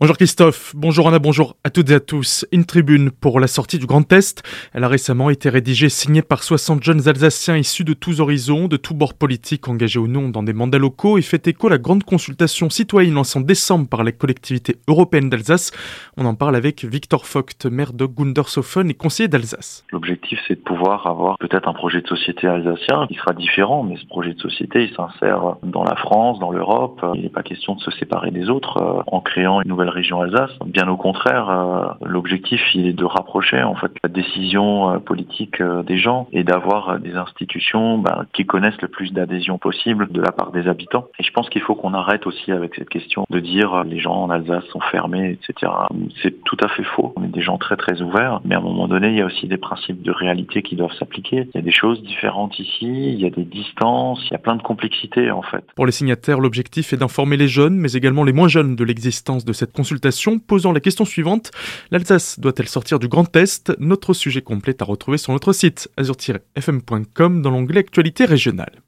Bonjour Christophe, bonjour Anna, bonjour à toutes et à tous. Une tribune pour la sortie du Grand Est. Elle a récemment été rédigée, signée par 60 jeunes Alsaciens issus de tous horizons, de tous bords politiques, engagés ou non dans des mandats locaux et fait écho à la grande consultation citoyenne lancée en décembre par la collectivité européenne d'Alsace. On en parle avec Victor Vogt, maire de Gundershofen et conseiller d'Alsace. L'objectif, c'est de pouvoir avoir peut-être un projet de société alsacien qui sera différent, mais ce projet de société, il s'insère dans la France, dans l'Europe. Il n'est pas question de se séparer des autres euh, en créant une nouvelle région Alsace. Bien au contraire, euh, l'objectif il est de rapprocher en fait la décision euh, politique euh, des gens et d'avoir des institutions bah, qui connaissent le plus d'adhésion possible de la part des habitants. Et je pense qu'il faut qu'on arrête aussi avec cette question de dire les gens en Alsace sont fermés, etc. C'est tout à fait faux. On est des gens très très ouverts, mais à un moment donné, il y a aussi des principes de réalité qui doivent s'appliquer. Il y a des choses différentes ici, il y a des distances, il y a plein de complexités en fait. Pour les signataires, l'objectif est d'informer les jeunes, mais également les moins jeunes de l'existence de cette consultation, posant la question suivante l'Alsace doit-elle sortir du Grand Est? Notre sujet complet à retrouver sur notre site azur-fm.com dans l'onglet Actualité régionale.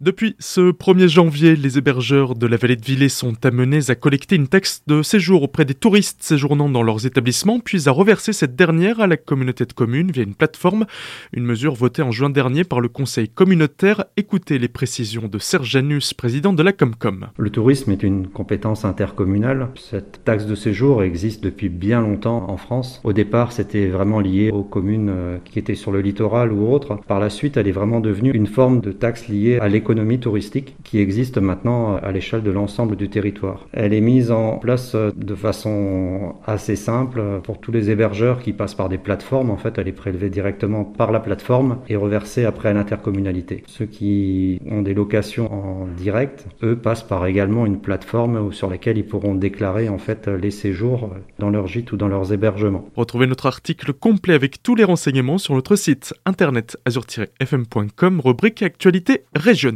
Depuis ce 1er janvier, les hébergeurs de la vallée de Villers sont amenés à collecter une taxe de séjour auprès des touristes séjournant dans leurs établissements, puis à reverser cette dernière à la communauté de communes via une plateforme. Une mesure votée en juin dernier par le conseil communautaire. Écoutez les précisions de Serge Janus, président de la Comcom. Le tourisme est une compétence intercommunale. Cette taxe de séjour existe depuis bien longtemps en France. Au départ, c'était vraiment lié aux communes euh, qui étaient sur le littoral ou autres. Par la suite, elle est vraiment devenue une forme de taxe liée à l'économie économie touristique qui existe maintenant à l'échelle de l'ensemble du territoire. Elle est mise en place de façon assez simple pour tous les hébergeurs qui passent par des plateformes. En fait, elle est prélevée directement par la plateforme et reversée après à l'intercommunalité. Ceux qui ont des locations en direct, eux, passent par également une plateforme sur laquelle ils pourront déclarer en fait les séjours dans leur gîte ou dans leurs hébergements. Retrouvez notre article complet avec tous les renseignements sur notre site internet azur-fm.com, rubrique actualité régionale.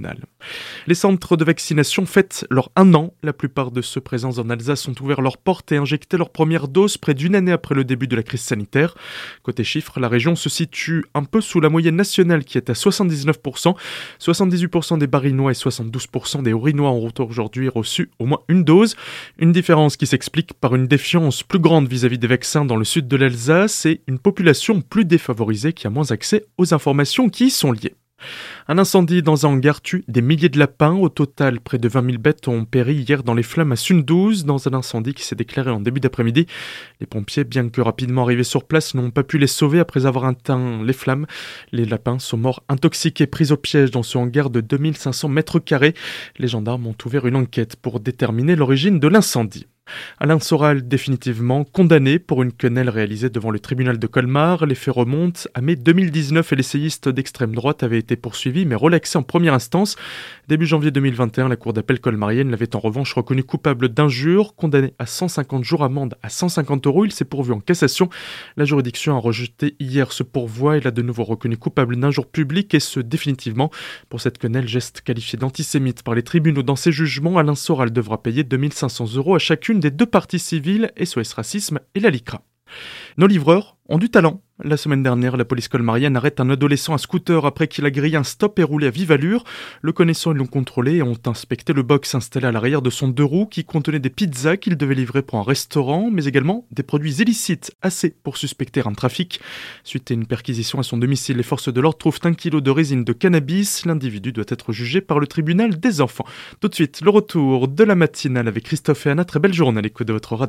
Les centres de vaccination fêtent leur un an. La plupart de ceux présents en Alsace ont ouvert leurs portes et injecté leur première dose près d'une année après le début de la crise sanitaire. Côté chiffres, la région se situe un peu sous la moyenne nationale qui est à 79%. 78% des Barinois et 72% des Haurinois ont aujourd'hui reçu au moins une dose. Une différence qui s'explique par une défiance plus grande vis-à-vis -vis des vaccins dans le sud de l'Alsace et une population plus défavorisée qui a moins accès aux informations qui y sont liées. Un incendie dans un hangar tue des milliers de lapins. Au total, près de 20 000 bêtes ont péri hier dans les flammes à Sundouze, dans un incendie qui s'est déclaré en début d'après-midi. Les pompiers, bien que rapidement arrivés sur place, n'ont pas pu les sauver après avoir éteint les flammes. Les lapins sont morts intoxiqués, pris au piège dans ce hangar de 2500 mètres carrés. Les gendarmes ont ouvert une enquête pour déterminer l'origine de l'incendie. Alain Soral définitivement condamné pour une quenelle réalisée devant le tribunal de Colmar. Les faits remontent à mai 2019 et l'essayiste d'extrême droite avait été poursuivi mais relaxé en première instance. Début janvier 2021, la cour d'appel colmarienne l'avait en revanche reconnu coupable d'injure, condamné à 150 jours amende à 150 euros. Il s'est pourvu en cassation. La juridiction a rejeté hier ce pourvoi et l'a de nouveau reconnu coupable d'injure publique et ce définitivement. Pour cette quenelle, geste qualifié d'antisémite par les tribunaux dans ses jugements, Alain Soral devra payer 2500 euros à chacune des deux parties civiles, SOS Racisme et la LICRA. Nos livreurs ont du talent. La semaine dernière, la police colmarienne arrête un adolescent à scooter après qu'il a grillé un stop et roulé à vive allure. Le connaissant, ils l'ont contrôlé et ont inspecté le box installé à l'arrière de son deux roues qui contenait des pizzas qu'il devait livrer pour un restaurant, mais également des produits illicites, assez pour suspecter un trafic. Suite à une perquisition à son domicile, les forces de l'ordre trouvent un kilo de résine de cannabis. L'individu doit être jugé par le tribunal des enfants. Tout de suite, le retour de la matinale avec Christophe et Anna. Très belle journée à l'écoute de votre radio.